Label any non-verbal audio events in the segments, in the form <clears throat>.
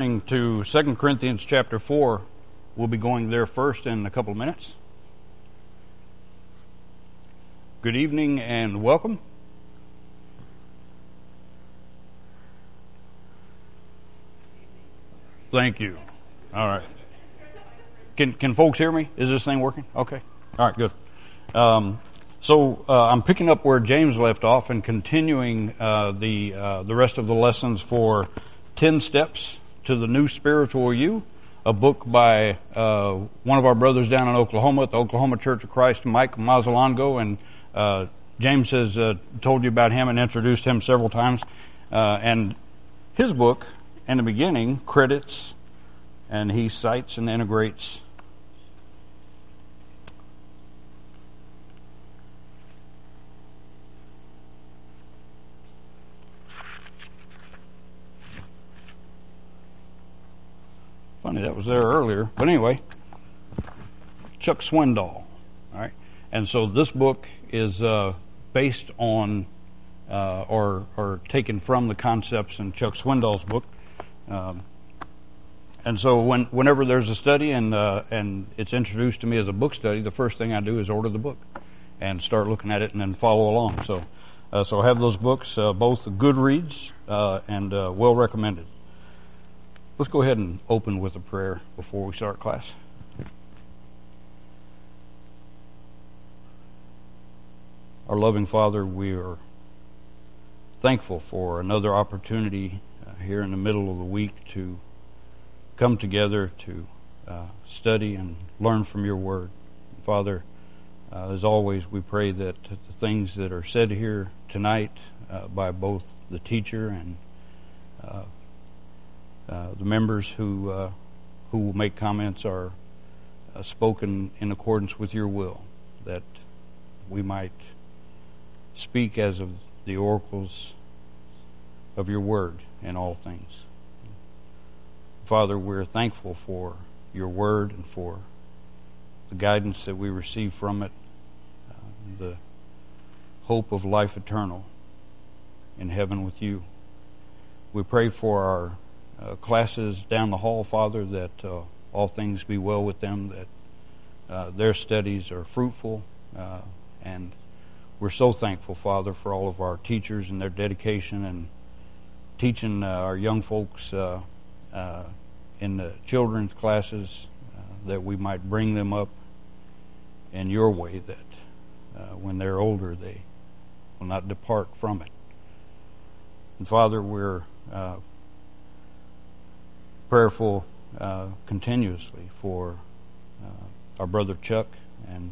to 2 Corinthians chapter 4. We'll be going there first in a couple of minutes. Good evening and welcome. Thank you. All right. Can can folks hear me? Is this thing working? Okay. All right. Good. Um, so uh, I'm picking up where James left off and continuing uh, the uh, the rest of the lessons for ten steps to the new spiritual you, a book by uh, one of our brothers down in Oklahoma at the Oklahoma Church of Christ, Mike Mazzalongo, and uh, James has uh, told you about him and introduced him several times. and his book, in the beginning, credits and he cites and integrates Funny that was there earlier. But anyway, Chuck Swindoll. All right. And so this book is uh, based on uh, or, or taken from the concepts in Chuck Swindoll's book. Um, and so when, whenever there's a study and, uh, and it's introduced to me as a book study, the first thing I do is order the book and start looking at it and then follow along. So, uh, so I have those books, uh, both good reads uh, and uh, well recommended. Let's go ahead and open with a prayer before we start class. Our loving Father, we are thankful for another opportunity uh, here in the middle of the week to come together to uh, study and learn from your word. Father, uh, as always, we pray that the things that are said here tonight uh, by both the teacher and uh, the members who uh, who will make comments are uh, spoken in accordance with your will, that we might speak as of the oracles of your word in all things. Father, we're thankful for your word and for the guidance that we receive from it, uh, the hope of life eternal in heaven with you. We pray for our uh, classes down the hall, Father, that uh, all things be well with them, that uh, their studies are fruitful. Uh, and we're so thankful, Father, for all of our teachers and their dedication and teaching uh, our young folks uh, in the children's classes that we might bring them up in your way, that when they're older, they will not depart from it. And Father, we're prayerful uh, continuously for uh, our brother Chuck, and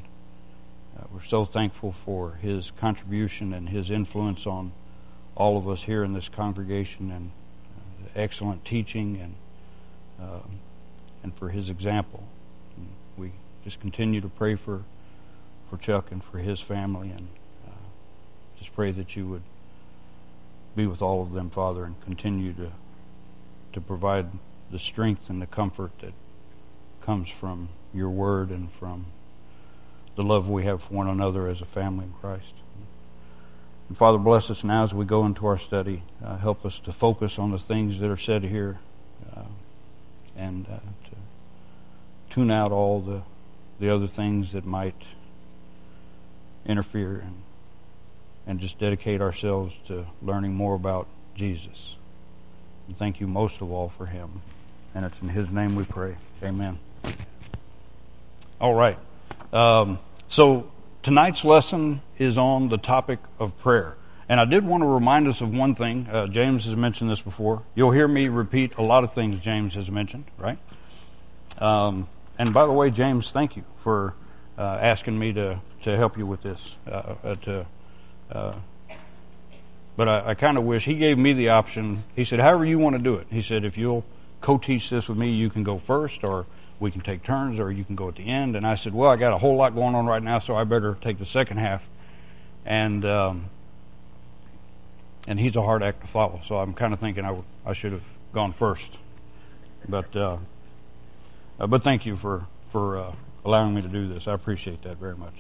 uh, we're so thankful for his contribution and his influence on all of us here in this congregation, and uh, excellent teaching, and and for his example. And we just continue to pray for for Chuck and for his family, and uh, just pray that you would be with all of them, Father, and continue to to provide the strength and the comfort that comes from your word and from the love we have for one another as a family in Christ. And Father, bless us now as we go into our study. Uh, help us to focus on the things that are said here uh, and uh, to tune out all the, the other things that might interfere and, and just dedicate ourselves to learning more about Jesus. And thank you most of all for him. And it's in His name we pray. Amen. All right. Um, so tonight's lesson is on the topic of prayer. And I did want to remind us of one thing. Uh, James has mentioned this before. You'll hear me repeat a lot of things James has mentioned, right? Um, and by the way, James, thank you for uh, asking me to, to help you with this. Uh, uh to, uh, but I, I kind of wish he gave me the option. He said, however you want to do it. He said, if you'll co-teach this with me. You can go first, or we can take turns, or you can go at the end. And I said, well, I got a whole lot going on right now, so I better take the second half. And um, and he's a hard act to follow, so I'm kind of thinking I, w- I should have gone first. But uh, uh, but thank you for for uh, allowing me to do this. I appreciate that very much.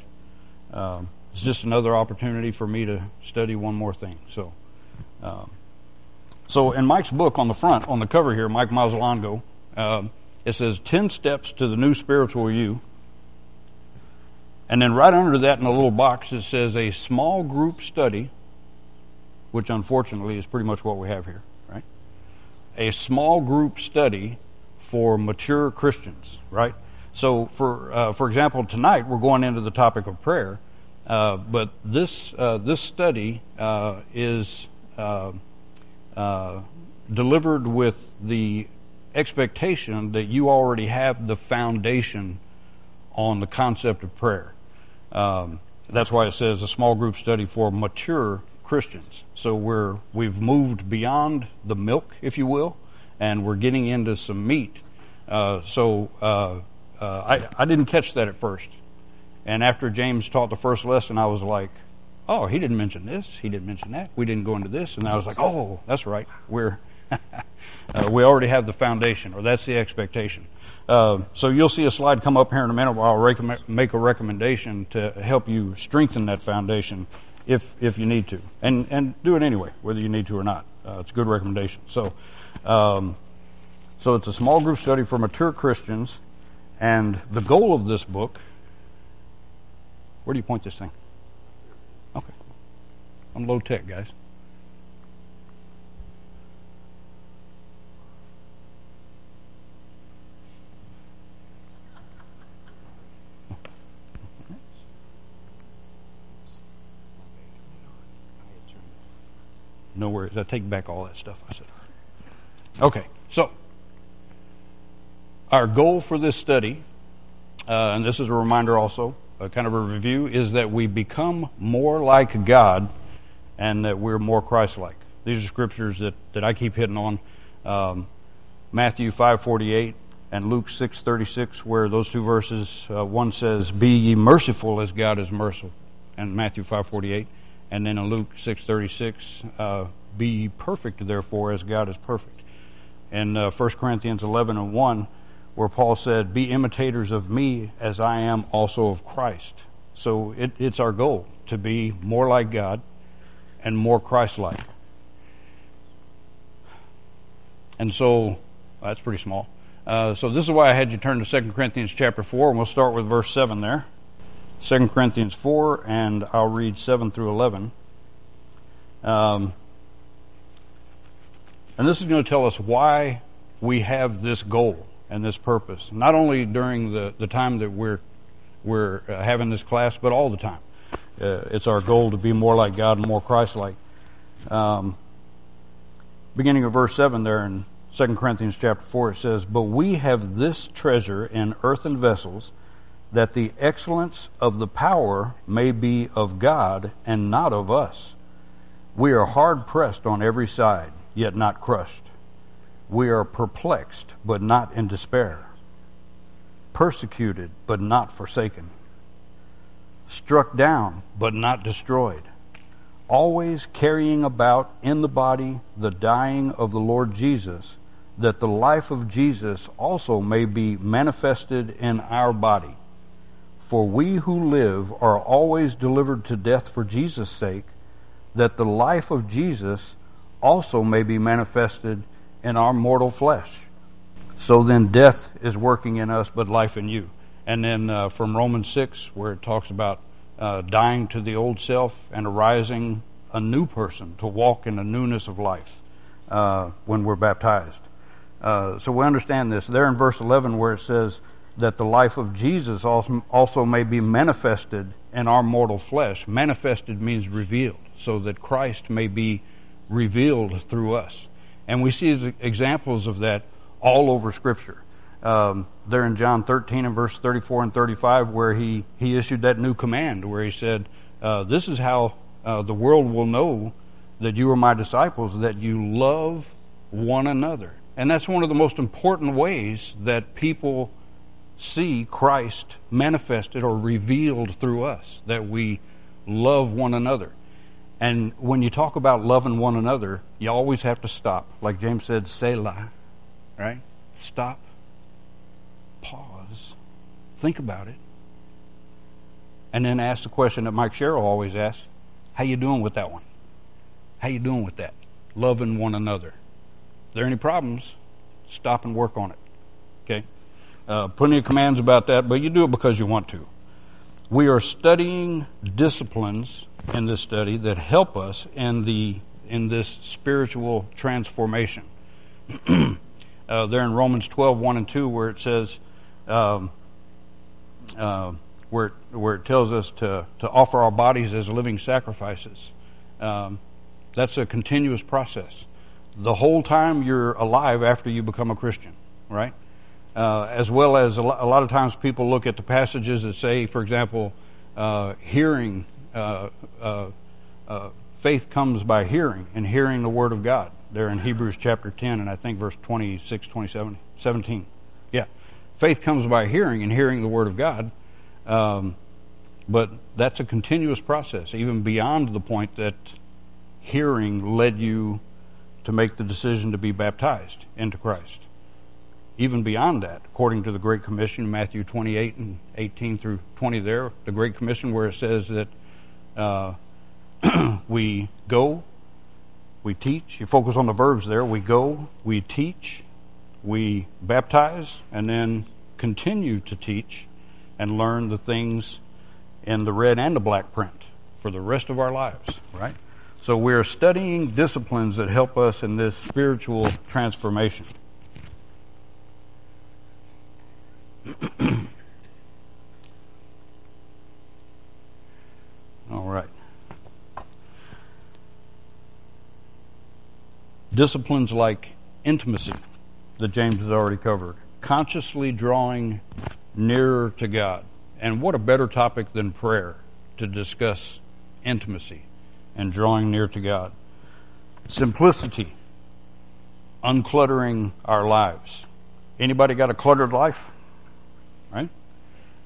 Um, it's just another opportunity for me to study one more thing. So. Um, So in Mike's book on the front, on the cover here, Mike Mazzalongo, uh, it says 10 steps to the new spiritual you. And then right under that in a little box, it says a small group study, which unfortunately is pretty much what we have here, right? A small group study for mature Christians, right? So, for uh, for example, tonight we're going into the topic of prayer, uh, but this uh, this study uh, is uh, delivered with the expectation that you already have the foundation on the concept of prayer. Um, that's why it says a small group study for mature Christians. So we're we've moved beyond the milk, if you will, and we're getting into some meat. Uh, so uh, uh, I I didn't catch that at first, and after James taught the first lesson, I was like, oh, he didn't mention this, he didn't mention that, we didn't go into this, and I was like, oh, that's right, we're <laughs> uh, we already have the foundation, or that's the expectation. Uh, so you'll see a slide come up here in a minute where I'll rec- make a recommendation to help you strengthen that foundation if if you need to, and and do it anyway, whether you need to or not. Uh, it's a good recommendation. So, um, so it's a small group study for mature Christians, and the goal of this book. Where do you point this thing? I'm low tech, guys. No worries. I take back all that stuff I said. Okay, so our goal for this study, uh, and this is a reminder also, a kind of a review, is that we become more like God and that we're more Christ-like. These are scriptures that, that I keep hitting on. Um, Matthew 5:48 and Luke 6:36, where those two verses, uh, one says, "Be ye merciful as God is merciful," and Matthew 5:48, and then in Luke 6:36, uh, "Be perfect, therefore, as God is perfect." And uh, 1 Corinthians 11 and 1, where Paul said, "Be imitators of me, as I am also of Christ." So it, it's our goal to be more like God and more Christ-like. And so that's pretty small. Uh, so this is why I had you turn to 2 Corinthians chapter 4, and we'll start with verse 7 there. 2 Corinthians 4, and I'll read 7 through 11. Um, and this is going to tell us why we have this goal and this purpose, not only during the, the time that we're, we're uh, having this class, but all the time. Uh, it's our goal to be more like God and more Christ-like. Um, beginning of verse 7 there in 2 Corinthians chapter 4, it says, But we have this treasure in earthen vessels, that the excellence of the power may be of God and not of us. We are hard pressed on every side, yet not crushed. We are perplexed, but not in despair. Persecuted, but not forsaken. Struck down, but not destroyed. Always carrying about in the body the dying of the Lord Jesus, that the life of Jesus also may be manifested in our body. For we who live are always delivered to death for Jesus' sake, that the life of Jesus also may be manifested in our mortal flesh. So then death is working in us, but life in you. And then uh, from Romans 6, where it talks about uh, dying to the old self and arising a new person to walk in the newness of life uh, when we're baptized. Uh, so we understand this. There in verse 11, where it says, that the life of Jesus also may be manifested in our mortal flesh. Manifested means revealed, so that Christ may be revealed through us. And we see examples of that all over Scripture. Um, there in John 13 and verse 34 and 35, where he, he issued that new command, where he said, uh, This is how uh, the world will know that you are my disciples, that you love one another. And that's one of the most important ways that people see Christ manifested or revealed through us, that we love one another. And when you talk about loving one another, you always have to stop. Like James said, Selah, right? Stop, pause, think about it, and then ask the question that Mike Sherrill always asks, how you doing with that one? How you doing with that? Loving one another. there are any problems, stop and work on it. Okay? Uh, plenty of commands about that, but you do it because you want to. We are studying disciplines in this study that help us in the in this spiritual transformation. <clears throat> uh, there in Romans 12, 1 and 2, where it says, um, uh, where, where it tells us to, to offer our bodies as living sacrifices. Um, that's a continuous process. The whole time you're alive after you become a Christian, right? Uh, as well as a lot, a lot, of times people look at the passages that say, for example, uh, hearing, uh, uh, uh, faith comes by hearing, and hearing the Word of God. There in Hebrews chapter 10, and I think verse 26, 27, 17. Faith comes by hearing, and hearing the Word of God. Um, but that's a continuous process, even beyond the point that hearing led you to make the decision to be baptized into Christ. Even beyond that, according to the Great Commission, Matthew 28 and 18 through 20 there, the Great Commission where it says that uh, <clears throat> we go, we teach. You focus on the verbs there. We go, we teach, we baptize, and then continue to teach and learn the things in the red and the black print for the rest of our lives, right? So we're studying disciplines that help us in this spiritual transformation. <clears throat> All right. Disciplines like intimacy that James has already covered, consciously drawing nearer to God. And what a better topic than prayer to discuss intimacy and drawing near to God. Simplicity, uncluttering our lives. Anybody got a cluttered life? Right?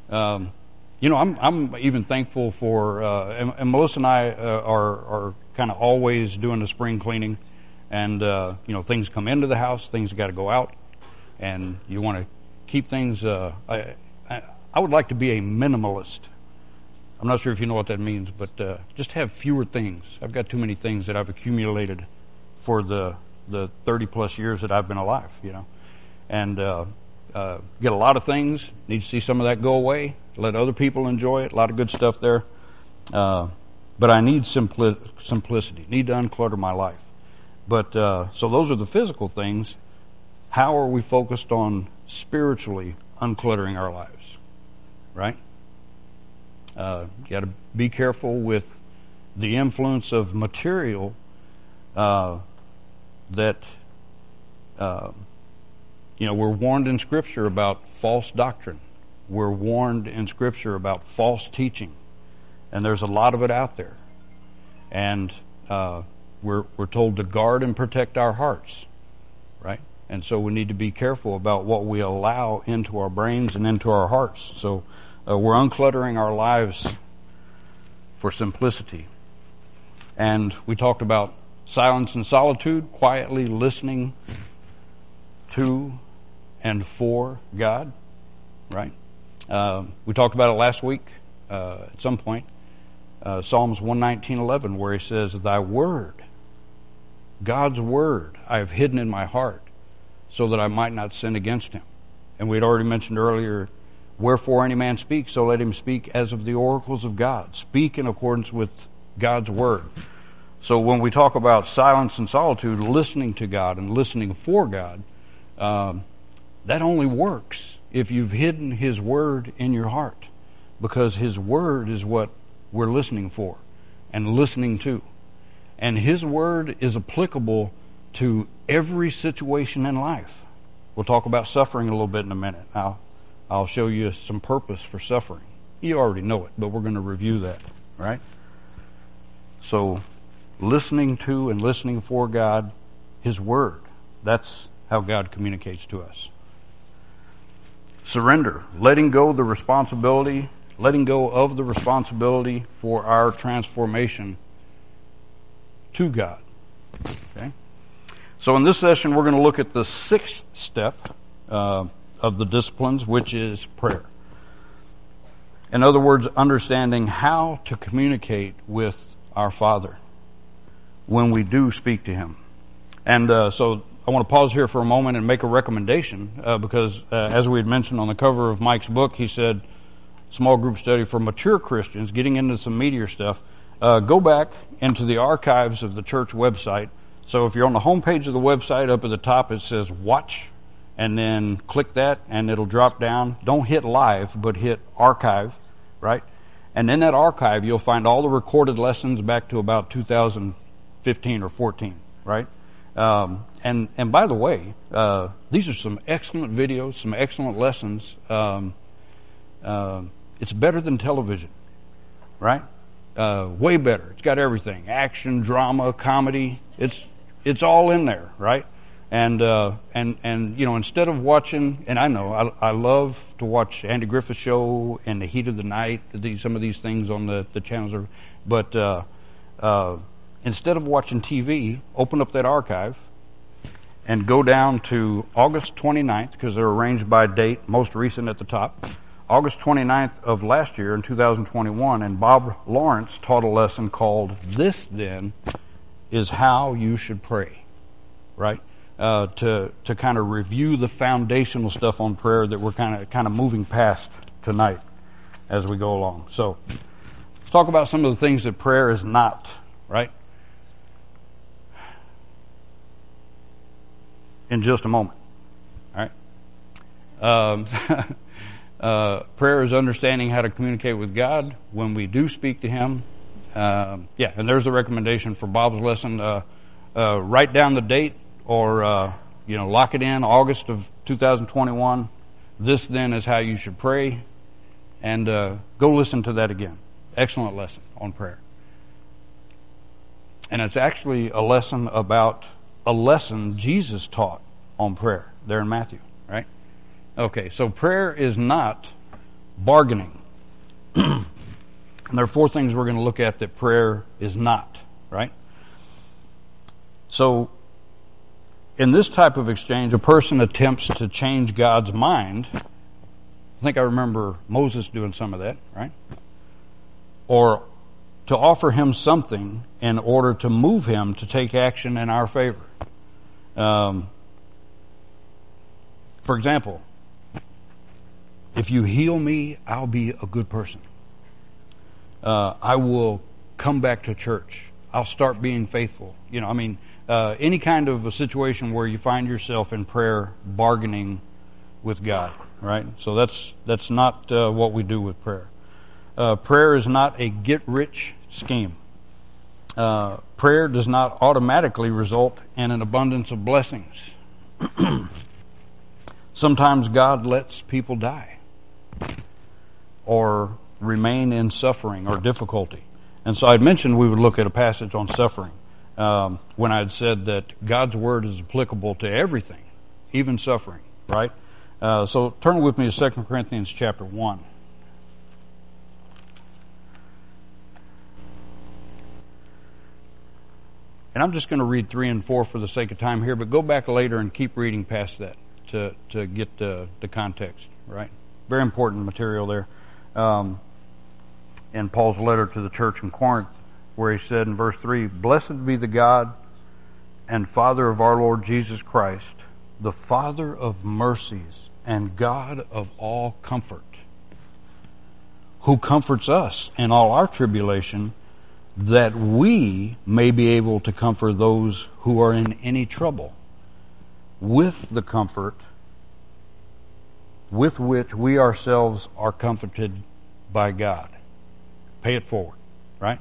Um, you know, I'm, I'm even thankful for, uh, and, and, Melissa and I uh, are, are kind of always doing the spring cleaning. And, uh, you know, things come into the house, things got to go out. And you want to keep things, uh, I, I, I would like to be a minimalist. I'm not sure if you know what that means, but uh, just have fewer things. I've got too many things that I've accumulated for the the 30 plus years that I've been alive, you know, and uh, uh, get a lot of things. Need to see some of that go away. Let other people enjoy it. A lot of good stuff there, uh, but I need simpli- simplicity. Need to unclutter my life. But uh, so those are the physical things. How are we focused on spiritually uncluttering our lives? Right? Uh, got to be careful with the influence of material uh, that uh, you know we're warned in Scripture about false doctrine. We're warned in Scripture about false teaching, and there's a lot of it out there. And uh, we're we're told to guard and protect our hearts, right? And so we need to be careful about what we allow into our brains and into our hearts. So uh, we're uncluttering our lives for simplicity. And we talked about silence and solitude, quietly listening to and for God, right? Uh, we talked about it last week uh, at some point. Uh, Psalms 119.11 where he says, Thy word, God's word, I have hidden in my heart so that I might not sin against him. And we had already mentioned earlier Wherefore any man speaks, so let him speak as of the oracles of God. Speak in accordance with God's word. So when we talk about silence and solitude, listening to God and listening for God, um, that only works if you've hidden His word in your heart, because His word is what we're listening for and listening to, and His word is applicable to every situation in life. We'll talk about suffering a little bit in a minute. Now, I'll show you some purpose for suffering. You already know it, but we're going to review that, right? So, listening to and listening for God, His Word, that's how God communicates to us. Surrender, letting go the responsibility, letting go of the responsibility for our transformation to God. Okay? So, in this session, we're going to look at the sixth step. Uh, of the disciplines, which is prayer. In other words, understanding how to communicate with our Father when we do speak to Him. And uh, so I want to pause here for a moment and make a recommendation uh, because, uh, as we had mentioned on the cover of Mike's book, he said, small group study for mature Christians, getting into some meatier stuff. Uh, go back into the archives of the church website. So if you're on the homepage of the website, up at the top it says Watch, and then click that, and it'll drop down. Don't hit live, but hit archive, right? And in that archive, you'll find all the recorded lessons back to about 2015 or 14, right? Um, and and by the way, uh, these are some excellent videos, some excellent lessons. Um, uh, it's better than television, right? Uh, way better. It's got everything: action, drama, comedy. It's it's all in there, right? And uh, and and you know, instead of watching, and I know I, I love to watch Andy Griffith show and the heat of the night. These some of these things on the the channels are, but uh, uh, instead of watching TV, open up that archive and go down to August 29th, because they're arranged by date, most recent at the top. August 29th of last year in 2021, and Bob Lawrence taught a lesson called This Then is How You Should Pray, right? Uh, to to kind of review the foundational stuff on prayer that we're kind of kind of moving past tonight as we go along. So let's talk about some of the things that prayer is not, right? in just a moment. All right. Um, <laughs> uh, prayer is understanding how to communicate with God when we do speak to Him. Uh, yeah, and there's the recommendation for Bob's lesson. Uh, uh write down the date or, uh, you know, lock it in August of 2021. This then is how you should pray. And uh, go listen to that again. Excellent lesson on prayer. And it's actually a lesson about a lesson Jesus taught on prayer there in Matthew, right? Okay, so prayer is not bargaining. and <clears throat> there are four things we're going to look at that prayer is not, right? So, in this type of exchange, a person attempts to change God's mind. I think I remember Moses doing some of that, right? Or to offer him something in order to move him to take action in our favor. Um, for example, if you heal me, I'll be a good person. Uh, I will come back to church. I'll start being faithful. You know, I mean, uh, any kind of a situation where you find yourself in prayer bargaining with God, right? So that's that's not uh, what we do with prayer. Uh, prayer is not a get rich scheme. Uh, prayer does not automatically result in an abundance of blessings. <clears throat> Sometimes God lets people die or remain in suffering or difficulty. And so I'd mentioned we would look at a passage on suffering um, when I'd said that God's word is applicable to everything, even suffering, right? Uh, so turn with me to 2 Corinthians chapter 1. And I'm just going to read 3 and 4 for the sake of time here, but go back later and keep reading past that to, to get the, the context, right? Very important material there. Um, in Paul's letter to the church in Corinth, where he said in verse 3 Blessed be the God and Father of our Lord Jesus Christ, the Father of mercies and God of all comfort, who comforts us in all our tribulation, that we may be able to comfort those who are in any trouble with the comfort with which we ourselves are comforted by God. Pay it forward, right?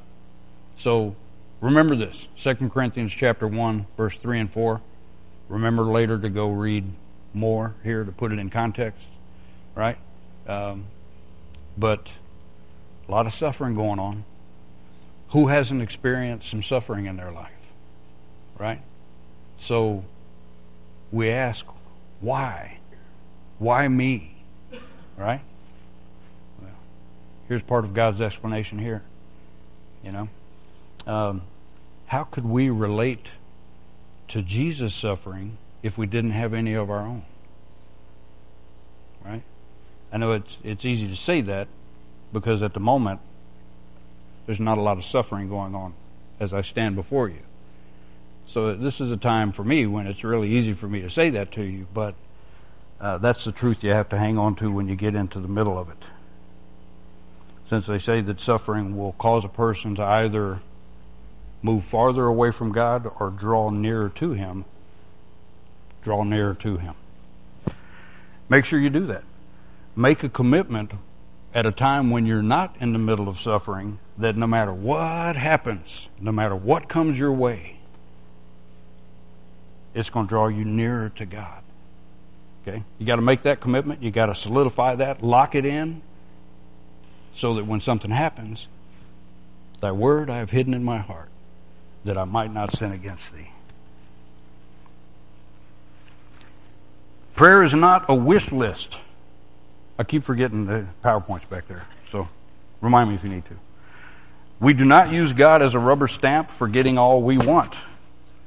So remember this 2 Corinthians chapter 1, verse 3 and 4. Remember later to go read more here to put it in context, right? Um, but a lot of suffering going on. Who hasn't experienced some suffering in their life, right? So we ask, why? Why me? Right? Well, here's part of God's explanation here. You know? Um, how could we relate to Jesus' suffering if we didn't have any of our own? Right? I know it's it's easy to say that because at the moment there's not a lot of suffering going on as I stand before you. So this is a time for me when it's really easy for me to say that to you, but uh, that's the truth you have to hang on to when you get into the middle of it. Since they say that suffering will cause a person to either move farther away from God or draw nearer to Him, draw nearer to Him. Make sure you do that. Make a commitment at a time when you're not in the middle of suffering that no matter what happens, no matter what comes your way, it's going to draw you nearer to God. Okay? You got to make that commitment. You got to solidify that, lock it in, so that when something happens, thy word I have hidden in my heart, that I might not sin against thee. Prayer is not a wish list. I keep forgetting the PowerPoints back there, so remind me if you need to. We do not use God as a rubber stamp for getting all we want.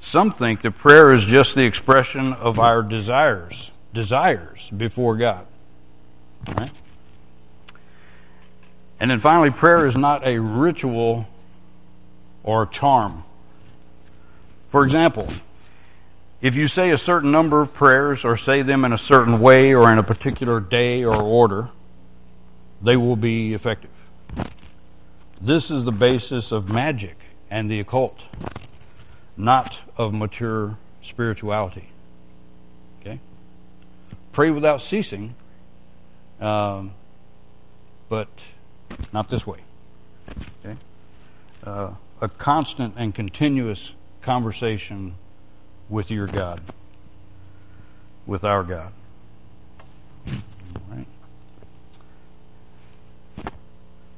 Some think that prayer is just the expression of our desires, desires before God. Right? And then finally, prayer is not a ritual or a charm. For example, if you say a certain number of prayers or say them in a certain way or in a particular day or order, they will be effective. This is the basis of magic and the occult not of mature spirituality. Pray without ceasing, um, but not this way. Okay? Uh, a constant and continuous conversation with your God, with our God.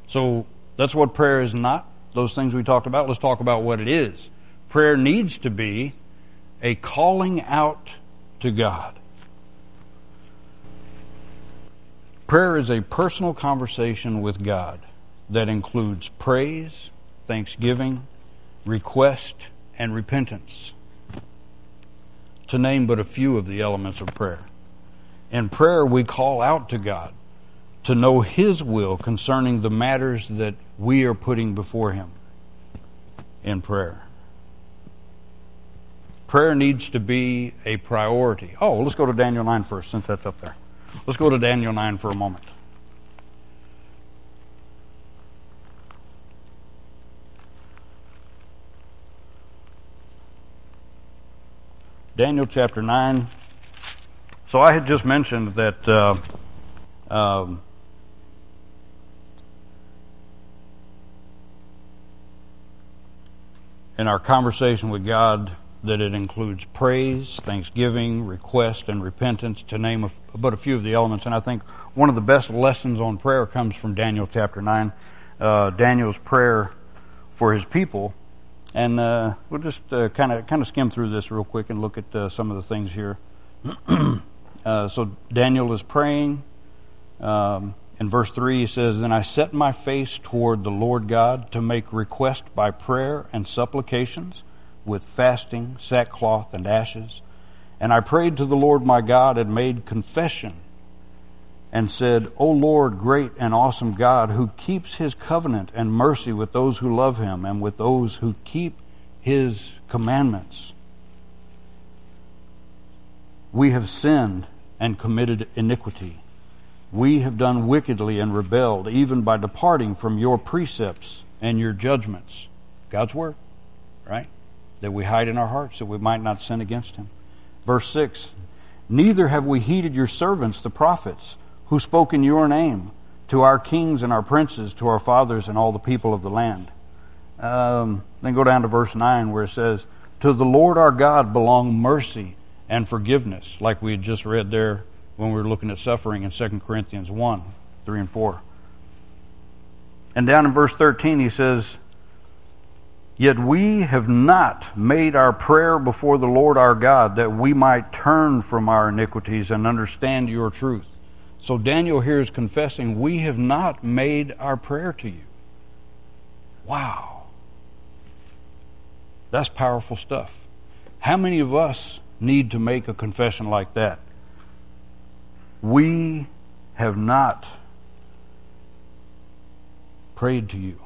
So that's what prayer is not. Those things we talked about. Let's talk about what it is prayer needs to be a calling out to God. Prayer is a personal conversation with God that includes praise, thanksgiving, request, and repentance, to name but a few of the elements of prayer. In prayer, we call out to God to know His will concerning the matters that we are putting before Him in prayer. Prayer needs to be a priority. Oh, let's go to Daniel 9 first, since that's up there. Let's go to Daniel 9 for a moment. Daniel chapter 9. So I had just mentioned that uh, um, in our conversation with God, that it includes praise, thanksgiving, request, and repentance, to name a, but a few of the elements. And I think one of the best lessons on prayer comes from Daniel chapter 9, uh, Daniel's prayer for his people. And uh, we'll just kind of kind of skim through this real quick and look at uh, some of the things here. <clears throat> Uh, so Daniel is praying. Um, in verse 3, he says, Then I set my face toward the Lord God to make request by prayer and supplications with fasting, sackcloth, and ashes. And I prayed to the Lord my God and made confession and said, O Lord, great and awesome God, who keeps his covenant and mercy with those who love him and with those who keep his commandments. We have sinned and committed iniquity. We have done wickedly and rebelled, even by departing from your precepts and your judgments. God's word, right? That we hide in our hearts that we might not sin against him. Verse 6 Neither have we heeded your servants, the prophets, who spoke in your name to our kings and our princes, to our fathers and all the people of the land. Um, then go down to verse 9 where it says, To the Lord our God belong mercy and forgiveness, like we had just read there when we were looking at suffering in 2 Corinthians 1 3 and 4. And down in verse 13 he says, Yet we have not made our prayer before the Lord our God that we might turn from our iniquities and understand your truth. So Daniel here is confessing, we have not made our prayer to you. Wow. That's powerful stuff. How many of us need to make a confession like that? We have not prayed to you.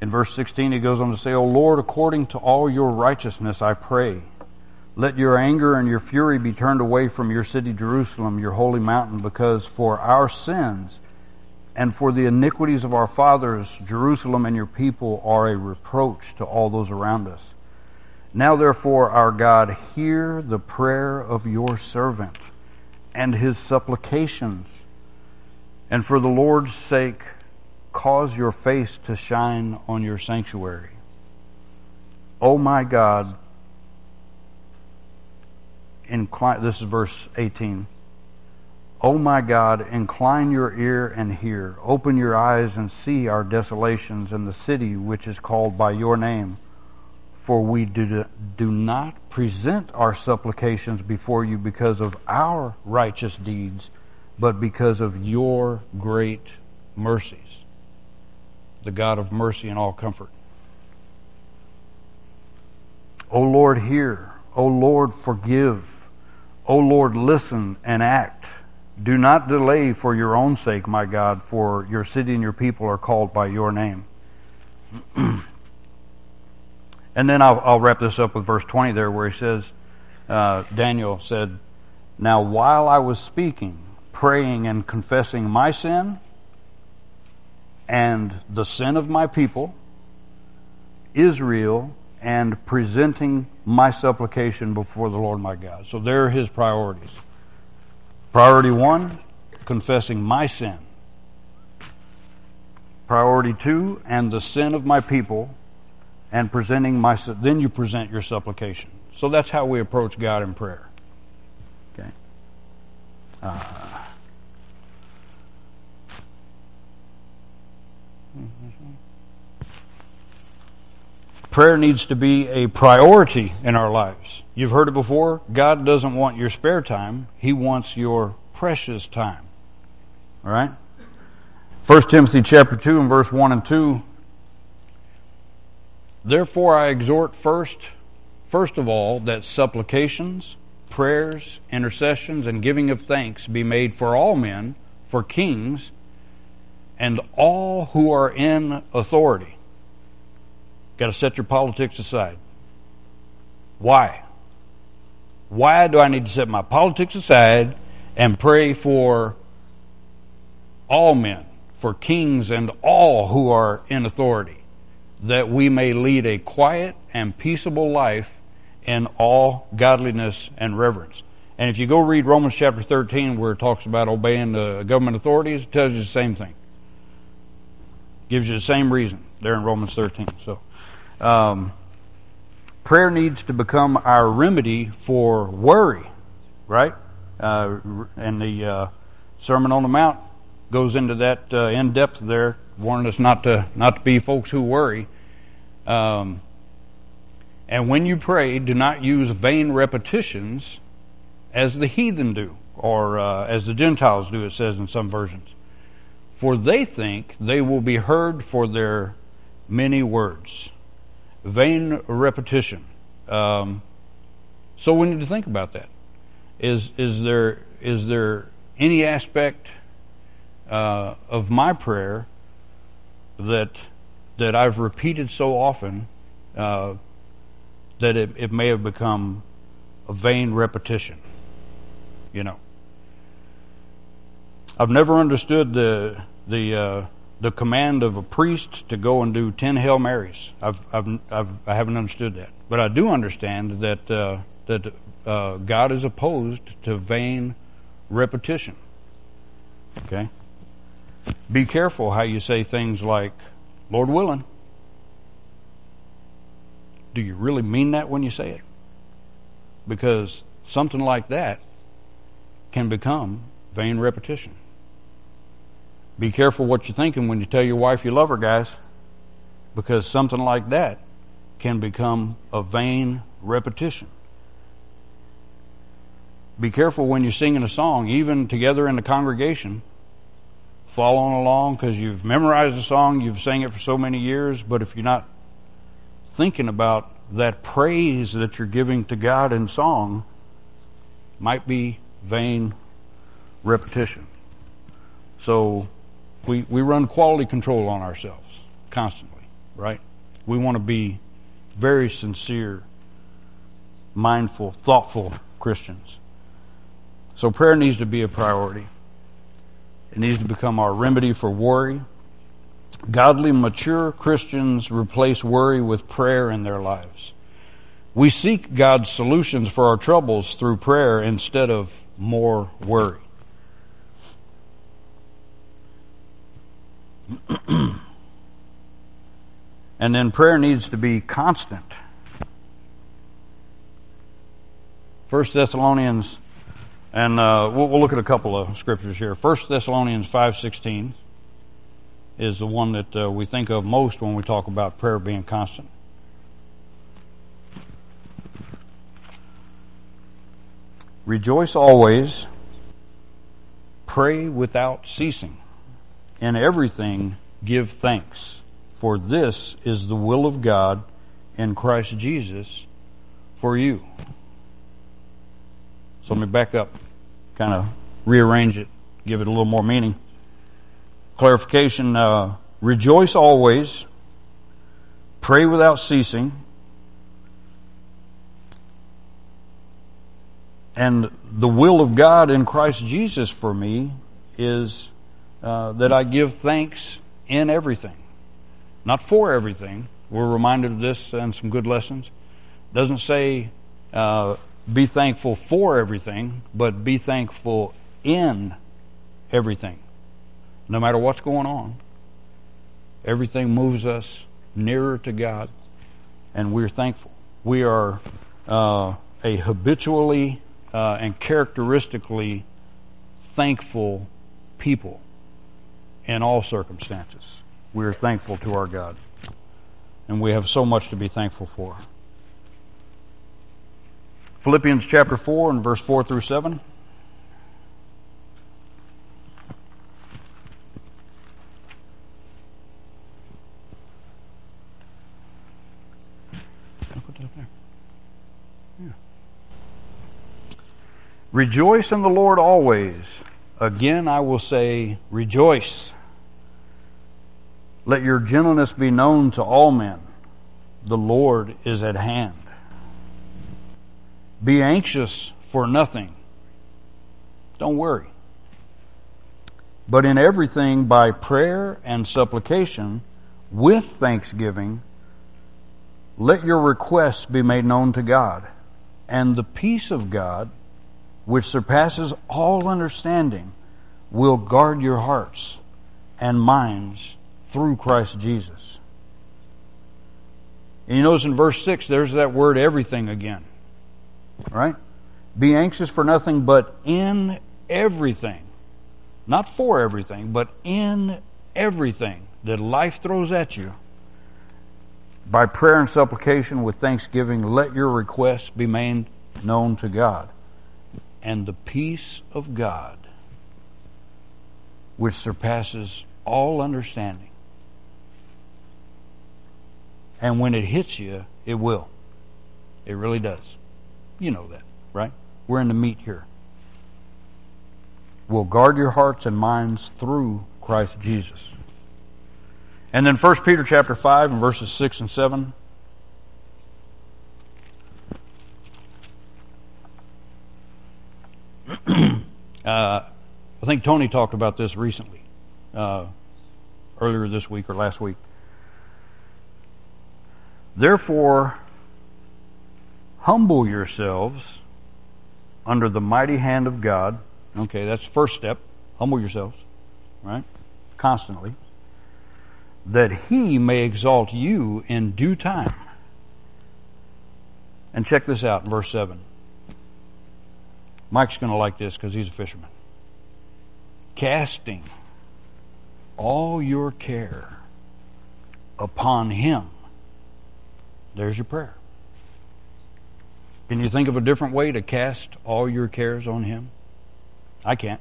In verse 16, he goes on to say, O Lord, according to all your righteousness, I pray. Let your anger and your fury be turned away from your city, Jerusalem, your holy mountain, because for our sins and for the iniquities of our fathers, Jerusalem and your people are a reproach to all those around us. Now, therefore, our God, hear the prayer of your servant and his supplications. And for the Lord's sake, cause your face to shine on your sanctuary. O oh my God, incline, this is verse 18. O oh my God, incline your ear and hear. Open your eyes and see our desolations in the city which is called by your name. For we do, do not present our supplications before you because of our righteous deeds, but because of your great mercies. The God of mercy and all comfort. O Lord, hear. O Lord, forgive. O Lord, listen and act. Do not delay for your own sake, my God, for your city and your people are called by your name. <clears throat> And then I'll, I'll, wrap this up with verse 20 there where he says, uh, Daniel said, Now while I was speaking, praying and confessing my sin and the sin of my people, Israel, and presenting my supplication before the Lord my God. So there are his priorities. Priority one, confessing my sin. Priority two, and the sin of my people and presenting my, then you present your supplication. So that's how we approach God in prayer. Okay. Uh, prayer needs to be a priority in our lives. You've heard it before. God doesn't want your spare time. He wants your precious time. All right? 1 Timothy chapter 2 and verse 1 and 2 Therefore I exhort first, first of all, that supplications, prayers, intercessions, and giving of thanks be made for all men, for kings, and all who are in authority. Got to set your politics aside. Why? Why do I need to set my politics aside and pray for all men, for kings and all who are in authority? that we may lead a quiet and peaceable life in all godliness and reverence. And if you go read Romans chapter 13, where it talks about obeying the government authorities, it tells you the same thing. Gives you the same reason there in Romans 13. So, um, prayer needs to become our remedy for worry, right? Uh, and the uh, Sermon on the Mount goes into that uh, in depth there warning us not to not to be folks who worry. Um, and when you pray, do not use vain repetitions as the heathen do, or uh, as the Gentiles do, it says in some versions. For they think they will be heard for their many words. Vain repetition. Um, so we need to think about that. Is is there is there any aspect uh, of my prayer that that I've repeated so often uh, that it, it may have become a vain repetition. You know, I've never understood the the uh, the command of a priest to go and do ten Hail Marys. I've, I've, I've I haven't understood that, but I do understand that uh, that uh, God is opposed to vain repetition. Okay. Be careful how you say things like, Lord willing. Do you really mean that when you say it? Because something like that can become vain repetition. Be careful what you're thinking when you tell your wife you love her, guys, because something like that can become a vain repetition. Be careful when you're singing a song, even together in the congregation following along because you've memorized the song, you've sang it for so many years, but if you're not thinking about that praise that you're giving to God in song, might be vain repetition. So we, we run quality control on ourselves constantly. right? We want to be very sincere, mindful, thoughtful Christians. So prayer needs to be a priority. It needs to become our remedy for worry. Godly, mature Christians replace worry with prayer in their lives. We seek God's solutions for our troubles through prayer instead of more worry. <clears throat> and then prayer needs to be constant. First Thessalonians, and uh, we'll, we'll, look at a couple of scriptures here. First Thessalonians five sixteen is the one that uh, we think of most when we talk about prayer being constant. Rejoice always, pray without ceasing. In everything, give thanks, for this is the will of God in Christ Jesus for you. So let me back up, kind of rearrange it, give it a little more meaning. Clarification uh, rejoice always, pray without ceasing And the will of God in Christ Jesus for me is uh, that I give thanks in everything, not for everything. We're reminded of this and some good lessons. Doesn't say uh, be thankful for everything, but be thankful in everything. No matter what's going on, everything moves us nearer to God, and we're thankful. We are uh, a habitually uh, and characteristically thankful people in all circumstances. We are thankful to our God. And we have so much to be thankful for. Philippians chapter 4 and verse 4 through 7. Rejoice in the Lord always. Again, I will say, rejoice. Let your gentleness be known to all men. The Lord is at hand. Be anxious for nothing. Don't worry. But in everything, by prayer and supplication, with thanksgiving, let your requests be made known to God. And the peace of God, which surpasses all understanding, will guard your hearts and minds through Christ Jesus. And you notice in verse 6, there's that word everything again. Right? Be anxious for nothing, but in everything. Not for everything, but in everything that life throws at you. By prayer and supplication with thanksgiving, let your requests be made known to God and the peace of God, which surpasses all understanding. And when it hits you, it will. It really does. You know that, right? We're in the meat here. Will guard your hearts and minds through Christ Jesus. And then 1 Peter chapter 5 and verses 6 and 7. Uh, I think Tony talked about this recently, uh, earlier this week or last week. Therefore, humble yourselves under the mighty hand of God. Okay, that's first step. Humble yourselves, right? Constantly. That he may exalt you in due time. And check this out in verse 7. Mike's going to like this because he's a fisherman. Casting all your care upon Him. There's your prayer. Can you think of a different way to cast all your cares on Him? I can't.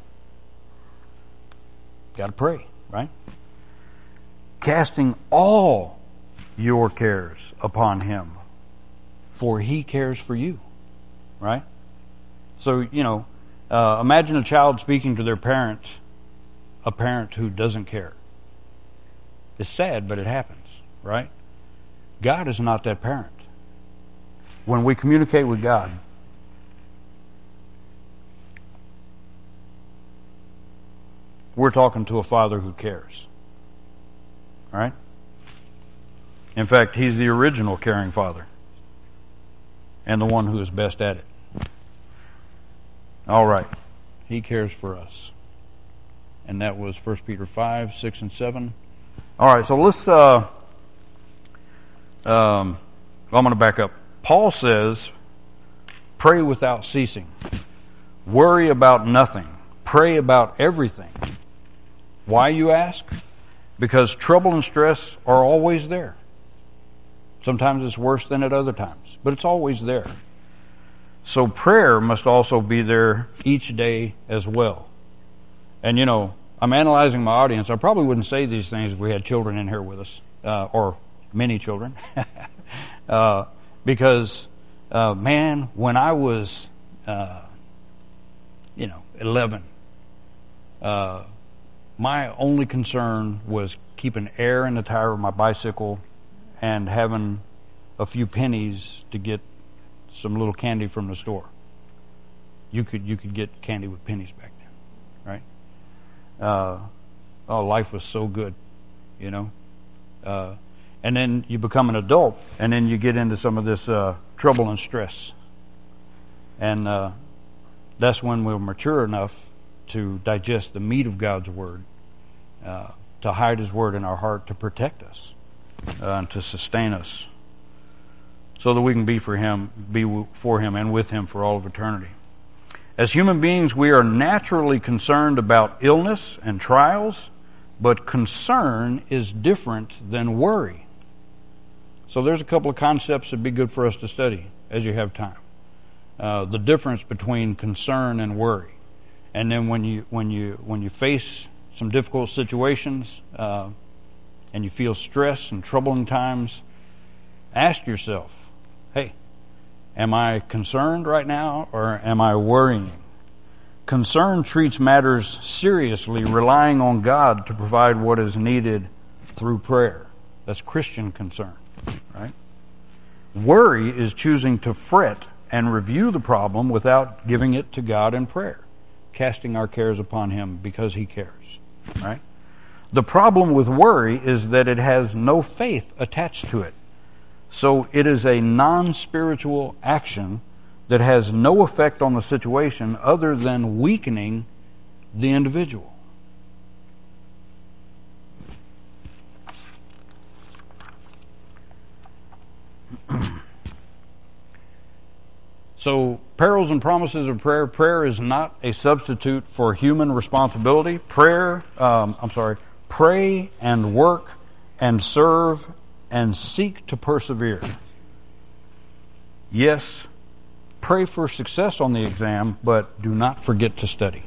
Got to pray, right? Casting all your cares upon Him, for He cares for you, right? So, you know, uh, imagine a child speaking to their parent, a parent who doesn't care. It's sad, but it happens, right? God is not that parent. When we communicate with God, we're talking to a father who cares. Right? In fact, he's the original caring father and the one who is best at it. All right. He cares for us. And that was 1 Peter 5, 6, and 7. All right, so let's. Uh, um, I'm going to back up. Paul says, pray without ceasing, worry about nothing, pray about everything. Why, you ask? Because trouble and stress are always there. Sometimes it's worse than at other times, but it's always there. So prayer must also be there each day as well. And you know, I'm analyzing my audience. I probably wouldn't say these things if we had children in here with us, uh, or many children. <laughs> uh, because, uh, man, when I was, uh, you know, 11, uh, my only concern was keeping air in the tire of my bicycle and having a few pennies to get some little candy from the store. You could you could get candy with pennies back then, right? Uh, oh, life was so good, you know. Uh, and then you become an adult, and then you get into some of this uh, trouble and stress, and uh, that's when we're mature enough to digest the meat of God's word, uh, to hide His word in our heart to protect us, uh, and to sustain us so that we can be for Him, be for Him and with Him for all of eternity. As human beings, we are naturally concerned about illness and trials, but concern is different than worry. So there's a couple of concepts that'd be good for us to study as you have time. Uh, the difference between concern and worry, and then when you when you when you face some difficult situations uh, and you feel stress and troubling times, ask yourself, hey, am I concerned right now or am I worrying? Concern treats matters seriously, relying on God to provide what is needed through prayer. That's Christian concern, right? Worry is choosing to fret and review the problem without giving it to God in prayer, casting our cares upon Him because He cares, right? The problem with worry is that it has no faith attached to it. So it is a non spiritual action that has no effect on the situation other than weakening the individual. <clears throat> so, perils and promises of prayer. Prayer is not a substitute for human responsibility. Prayer, um, I'm sorry, pray and work and serve and seek to persevere. Yes, pray for success on the exam, but do not forget to study.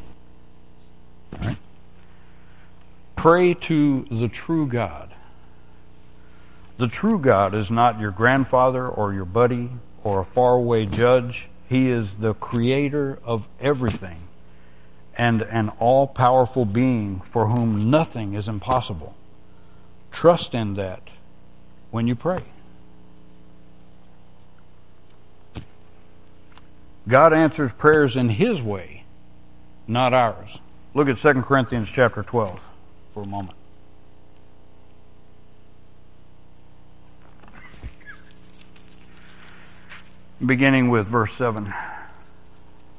Pray to the true God. The true God is not your grandfather or your buddy or a faraway judge. He is the creator of everything and an all powerful being for whom nothing is impossible. Trust in that when you pray. God answers prayers in His way, not ours. Look at 2 Corinthians chapter 12 for a moment. Beginning with verse 7.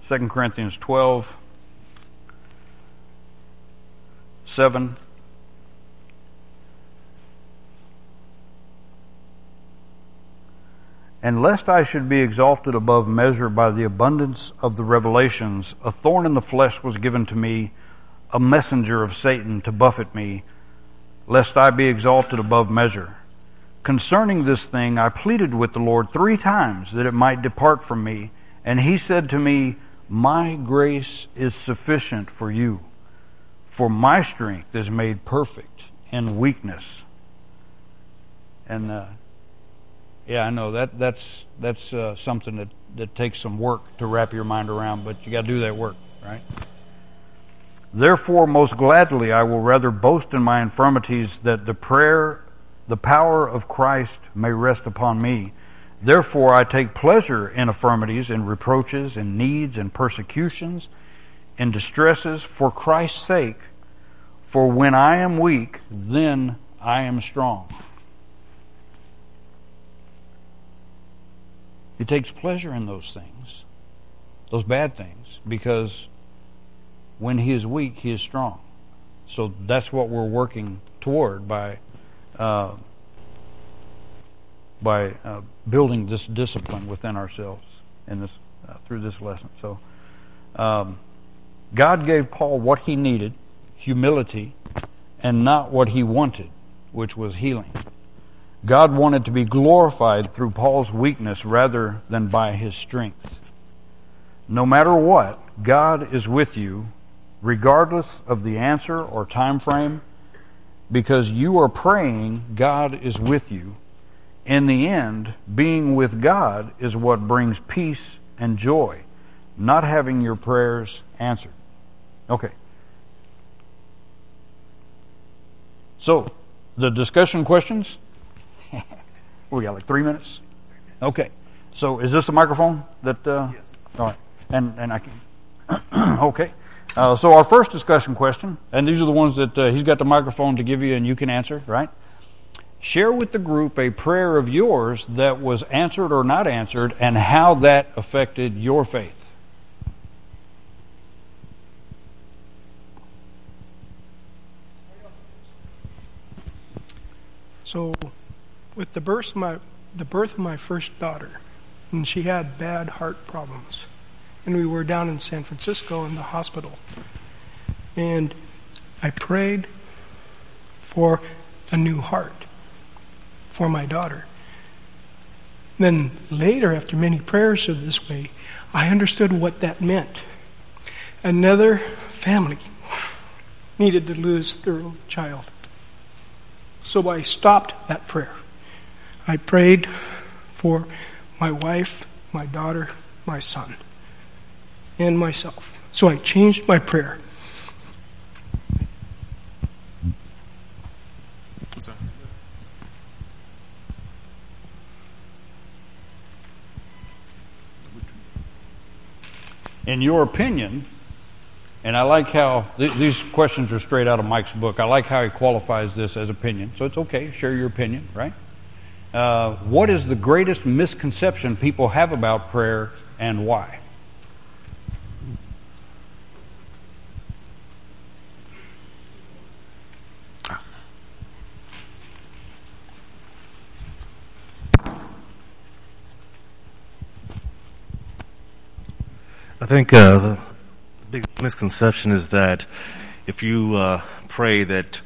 2 Corinthians 12, 7. And lest I should be exalted above measure by the abundance of the revelations, a thorn in the flesh was given to me, a messenger of Satan to buffet me, lest I be exalted above measure. Concerning this thing, I pleaded with the Lord three times that it might depart from me. And he said to me, My grace is sufficient for you, for my strength is made perfect in weakness. And uh, yeah, I know that that's that's uh, something that that takes some work to wrap your mind around, but you got to do that work, right? Therefore, most gladly, I will rather boast in my infirmities that the prayer the power of Christ may rest upon me. Therefore, I take pleasure in infirmities, in reproaches, in needs, in persecutions, in distresses, for Christ's sake. For when I am weak, then I am strong. He takes pleasure in those things, those bad things, because when he is weak, he is strong. So that's what we're working toward by uh, by uh, building this discipline within ourselves in this uh, through this lesson. So, um, God gave Paul what he needed, humility, and not what he wanted, which was healing. God wanted to be glorified through Paul's weakness rather than by his strength. No matter what, God is with you, regardless of the answer or time frame, because you are praying, God is with you in the end, being with God is what brings peace and joy, not having your prayers answered. Okay. So, the discussion questions? <laughs> we got like three minutes? Okay. So, is this the microphone that? Uh, yes. All right. And and I can. <clears throat> okay. Uh, so our first discussion question, and these are the ones that uh, he's got the microphone to give you, and you can answer, right? Share with the group a prayer of yours that was answered or not answered and how that affected your faith. So, with the birth of my the birth of my first daughter, and she had bad heart problems, and we were down in San Francisco in the hospital, and I prayed for a new heart for my daughter. Then later, after many prayers of this way, I understood what that meant. Another family needed to lose their child. So I stopped that prayer. I prayed for my wife, my daughter, my son, and myself. So I changed my prayer. in your opinion, and I like how th- these questions are straight out of Mike's book. I like how he qualifies this as opinion. So it's okay, share your opinion, right? Uh, what is the greatest misconception people have about prayer and why? I think uh, the big misconception is that if you uh, pray that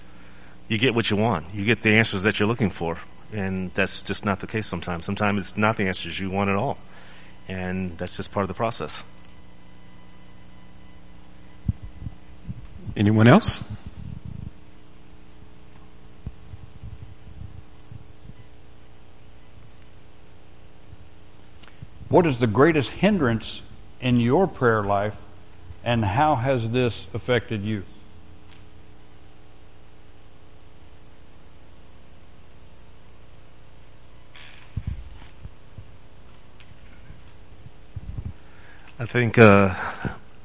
you get what you want, you get the answers that you're looking for, and that's just not the case sometimes. Sometimes it's not the answers you want at all, and that's just part of the process. Anyone else? What is the greatest hindrance in your prayer life, and how has this affected you? I think uh,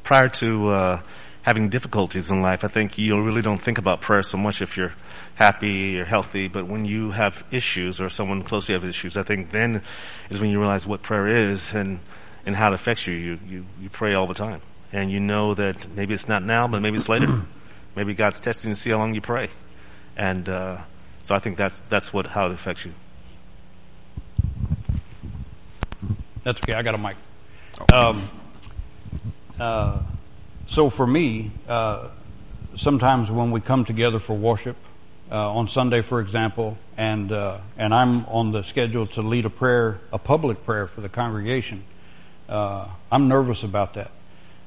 prior to uh, having difficulties in life, I think you really don't think about prayer so much if you're happy, you're healthy. But when you have issues or someone close to you have issues, I think then is when you realize what prayer is and and how it affects you. You, you. you pray all the time. And you know that maybe it's not now, but maybe it's later. <clears throat> maybe God's testing to see how long you pray. And uh, so I think that's, that's what, how it affects you. That's okay. I got a mic. Um, uh, so for me, uh, sometimes when we come together for worship, uh, on Sunday, for example, and uh, and I'm on the schedule to lead a prayer, a public prayer for the congregation. Uh, I'm nervous about that.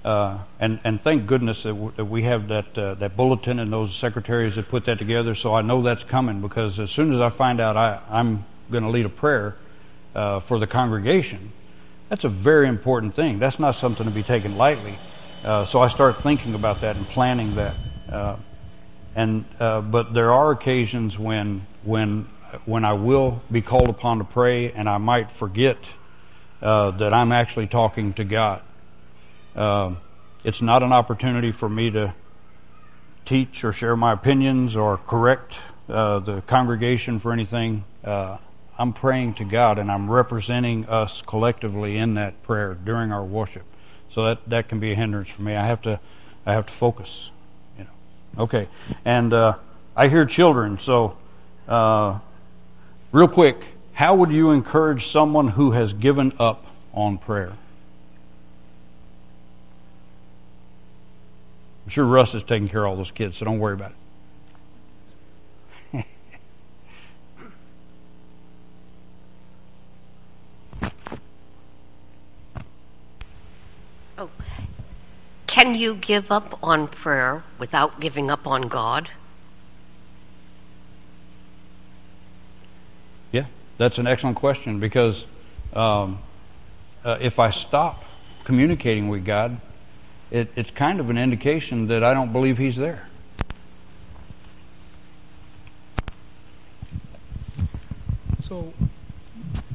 Uh, and and thank goodness that, w- that we have that that bulletin and those secretaries that put that together. So I know that's coming because as soon as I find out I, I'm going to lead a prayer uh, for the congregation, that's a very important thing. That's not something to be taken lightly. Uh, so I start thinking about that and planning that. Uh, and but there are occasions when when when I will be called upon to pray, and I might forget uh, that I'm actually talking to God. Uh, it's not an opportunity for me to teach or share my opinions or correct uh, the congregation for anything. I'm praying to God, and I'm representing us collectively in that prayer during our worship. So that that can be a hindrance for me. I have to I have to focus. You know. Okay, and uh, I hear children. So, uh, real quick, how would you encourage someone who has given up on prayer? I'm sure Russ is taking care of all those kids, so don't worry about it. Can you give up on prayer without giving up on God? Yeah, that's an excellent question because um, uh, if I stop communicating with God, it, it's kind of an indication that I don't believe He's there. So,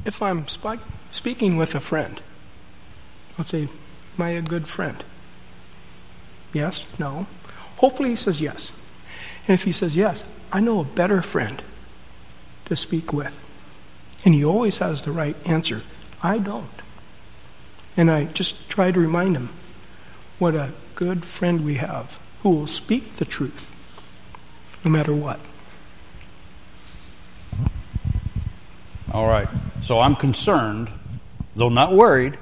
if I'm sp- speaking with a friend, let's say, am I a good friend? Yes? No? Hopefully he says yes. And if he says yes, I know a better friend to speak with. And he always has the right answer. I don't. And I just try to remind him what a good friend we have who will speak the truth no matter what. All right. So I'm concerned, though not worried,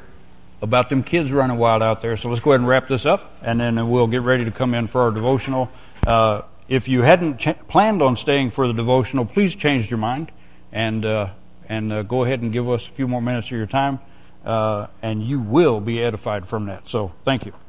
about them kids running wild out there. So let's go ahead and wrap this up, and then we'll get ready to come in for our devotional. Uh, if you hadn't ch- planned on staying for the devotional, please change your mind and uh, and uh, go ahead and give us a few more minutes of your time, uh, and you will be edified from that. So thank you.